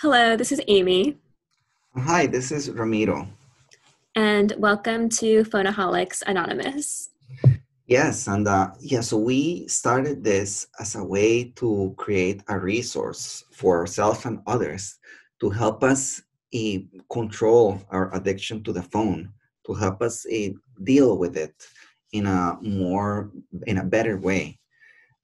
Hello, this is Amy. Hi, this is Ramiro. And welcome to Phoneaholics Anonymous. Yes, and uh, yeah, so we started this as a way to create a resource for ourselves and others to help us uh, control our addiction to the phone, to help us uh, deal with it in a more, in a better way.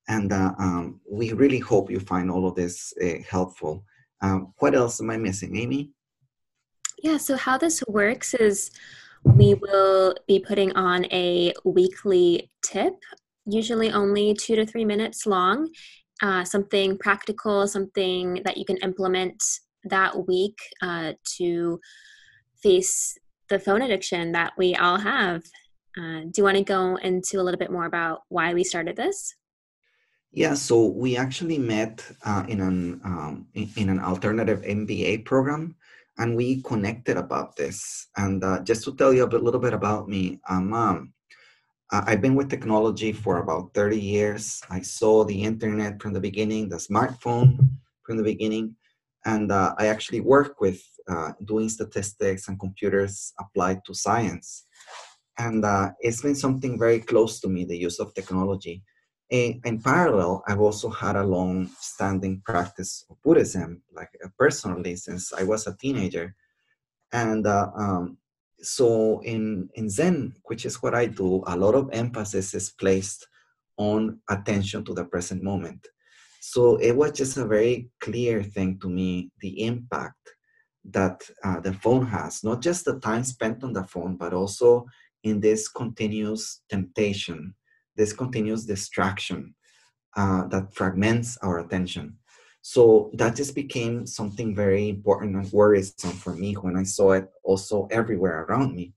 And uh, um, we really hope you find all of this uh, helpful. Um, what else am I missing, Amy? Yeah, so how this works is we will be putting on a weekly tip, usually only two to three minutes long, uh, something practical, something that you can implement that week uh, to face the phone addiction that we all have. Uh, do you want to go into a little bit more about why we started this? Yeah, so we actually met uh, in an um, in, an alternative MBA program, and we connected about this. And uh, just to tell you a bit, little bit about me, um, um, I've been with technology for about 30 years. I saw the internet from the beginning, the smartphone from the beginning, and uh, I actually work with uh, doing statistics and computers applied to science. And uh, it's been something very close to me, the use of technology in, in parallel, I've also had a long standing practice of Buddhism, like uh, personally, since I was a teenager. And uh, um, so in, in Zen, which is what I do, a lot of emphasis is placed on attention to the present moment. So it was just a very clear thing to me the impact that uh, the phone has, not just the time spent on the phone, but also in this continuous temptation this continuous distraction uh, that fragments our attention. So that just became something very important and worrisome for me when I saw it also everywhere around me.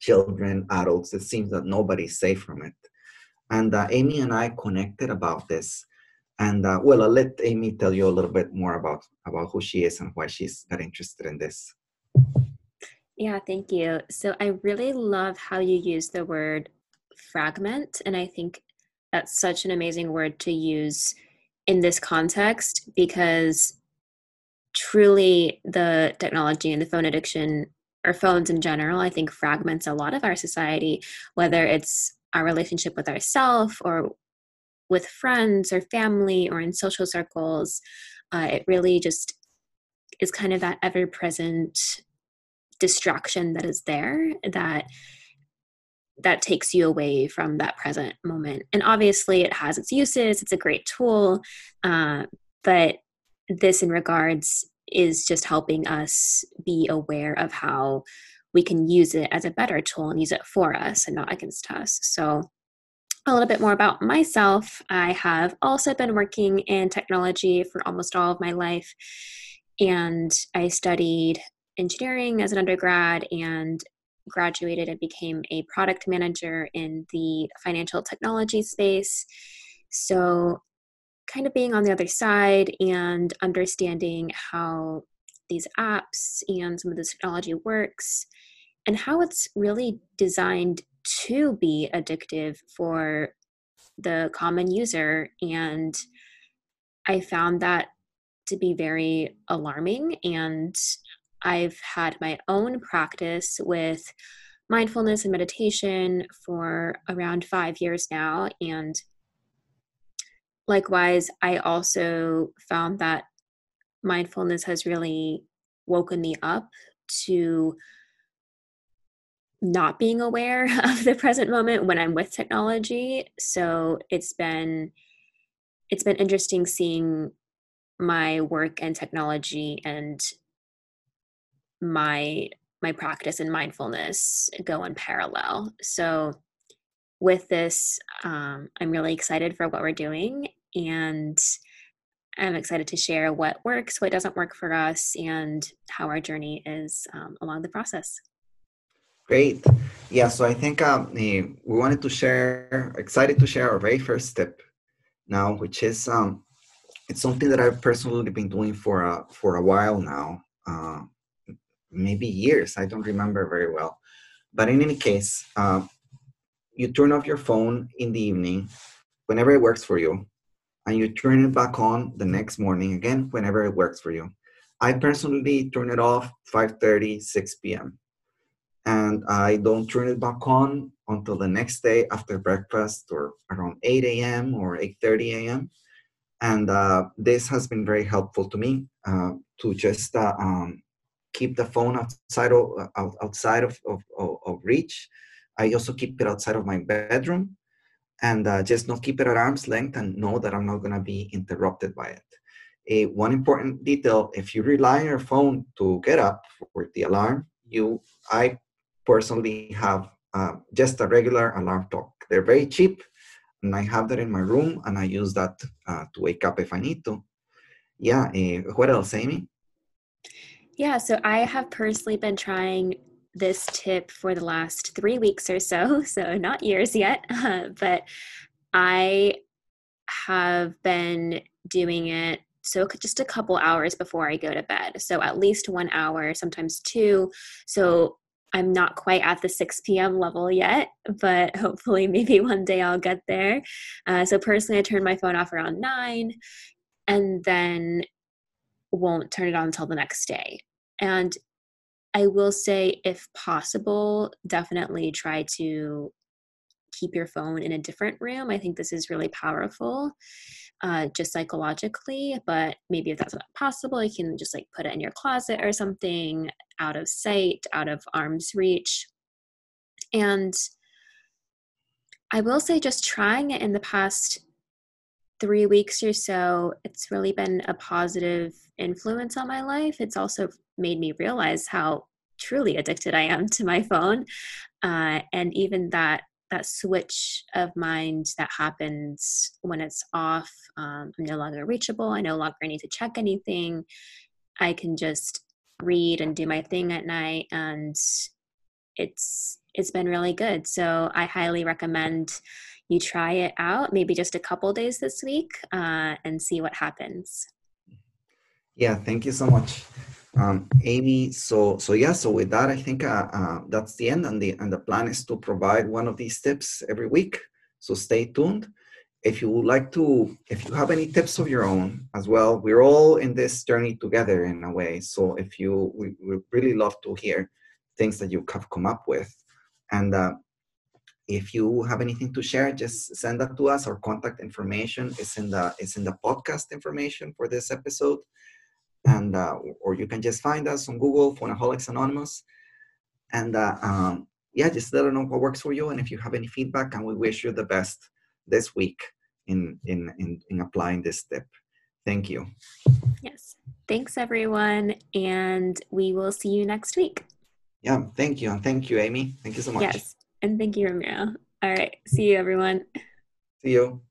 Children, adults, it seems that nobody's safe from it. And uh, Amy and I connected about this. And uh, well, I'll let Amy tell you a little bit more about, about who she is and why she's got interested in this. Yeah, thank you. So I really love how you use the word fragment. And I think that's such an amazing word to use in this context because truly the technology and the phone addiction or phones in general, I think fragments a lot of our society, whether it's our relationship with ourselves or with friends or family or in social circles. Uh, it really just is kind of that ever present distraction that is there that that takes you away from that present moment. And obviously, it has its uses, it's a great tool, uh, but this, in regards, is just helping us be aware of how we can use it as a better tool and use it for us and not against us. So, a little bit more about myself. I have also been working in technology for almost all of my life, and I studied engineering as an undergrad and graduated and became a product manager in the financial technology space. So, kind of being on the other side and understanding how these apps and some of the technology works and how it's really designed to be addictive for the common user. And I found that to be very alarming and I've had my own practice with mindfulness and meditation for around five years now. And likewise, I also found that mindfulness has really woken me up to not being aware of the present moment when I'm with technology. So it's been it's been interesting seeing my work and technology and my my practice and mindfulness go in parallel. So with this um, i'm really excited for what we're doing and i'm excited to share what works what doesn't work for us and how our journey is um, along the process. Great. Yeah so i think um, we wanted to share excited to share our very first tip now which is um, it's something that i've personally been doing for a for a while now uh, maybe years. I don't remember very well. But in any case, uh, you turn off your phone in the evening whenever it works for you, and you turn it back on the next morning again whenever it works for you. I personally turn it off 5:30, 6 p.m. And I don't turn it back on until the next day after breakfast or around 8 a.m. or 8:30 a.m. And uh, this has been very helpful to me uh, to just uh, um, keep the phone outside of outside of, of, of, reach. I also keep it outside of my bedroom and uh, just not keep it at arm's length and know that I'm not going to be interrupted by it. A, one important detail: if you rely on your phone to get up for the alarm, you I personally have uh, just a regular alarm clock. They're very cheap, and I have that in my room, and I use that uh, to wake up if I need to. Yeah. Uh, what else, Amy? Yeah. So I have personally been trying this tip for the last three weeks or so, so not years yet, uh, but I have been doing it so just a couple hours before I go to bed. So at least one hour, sometimes two. So I'm not quite at the 6 p.m. level yet, but hopefully, maybe one day I'll get there. Uh, so, personally, I turn my phone off around 9 and then won't turn it on until the next day. And I will say, if possible, definitely try to keep your phone in a different room. I think this is really powerful, uh, just psychologically. But maybe if that's not possible, you can just like put it in your closet or something, out of sight, out of arm's reach. And I will say, just trying it in the past three weeks or so, it's really been a positive influence on my life. It's also made me realize how truly addicted I am to my phone. Uh, and even that that switch of mind that happens when it's off. Um, I'm no longer reachable. I no longer need to check anything. I can just read and do my thing at night, and it's it's been really good. So I highly recommend you try it out, maybe just a couple days this week, uh, and see what happens. Yeah, thank you so much um, Amy, so so yeah, so with that, I think uh, uh, that's the end, and the and the plan is to provide one of these tips every week. So stay tuned. If you would like to, if you have any tips of your own as well, we're all in this journey together in a way. So if you, we, we really love to hear things that you have come up with, and uh, if you have anything to share, just send that to us. Our contact information is in the is in the podcast information for this episode and uh, or you can just find us on Google, Phoneaholics Anonymous, and uh, um, yeah, just let us know what works for you, and if you have any feedback, and we wish you the best this week in in in, in applying this tip. Thank you. Yes, thanks everyone, and we will see you next week. Yeah, thank you, and thank you, Amy. Thank you so much. Yes, and thank you, Ramiro. All right, see you, everyone. See you.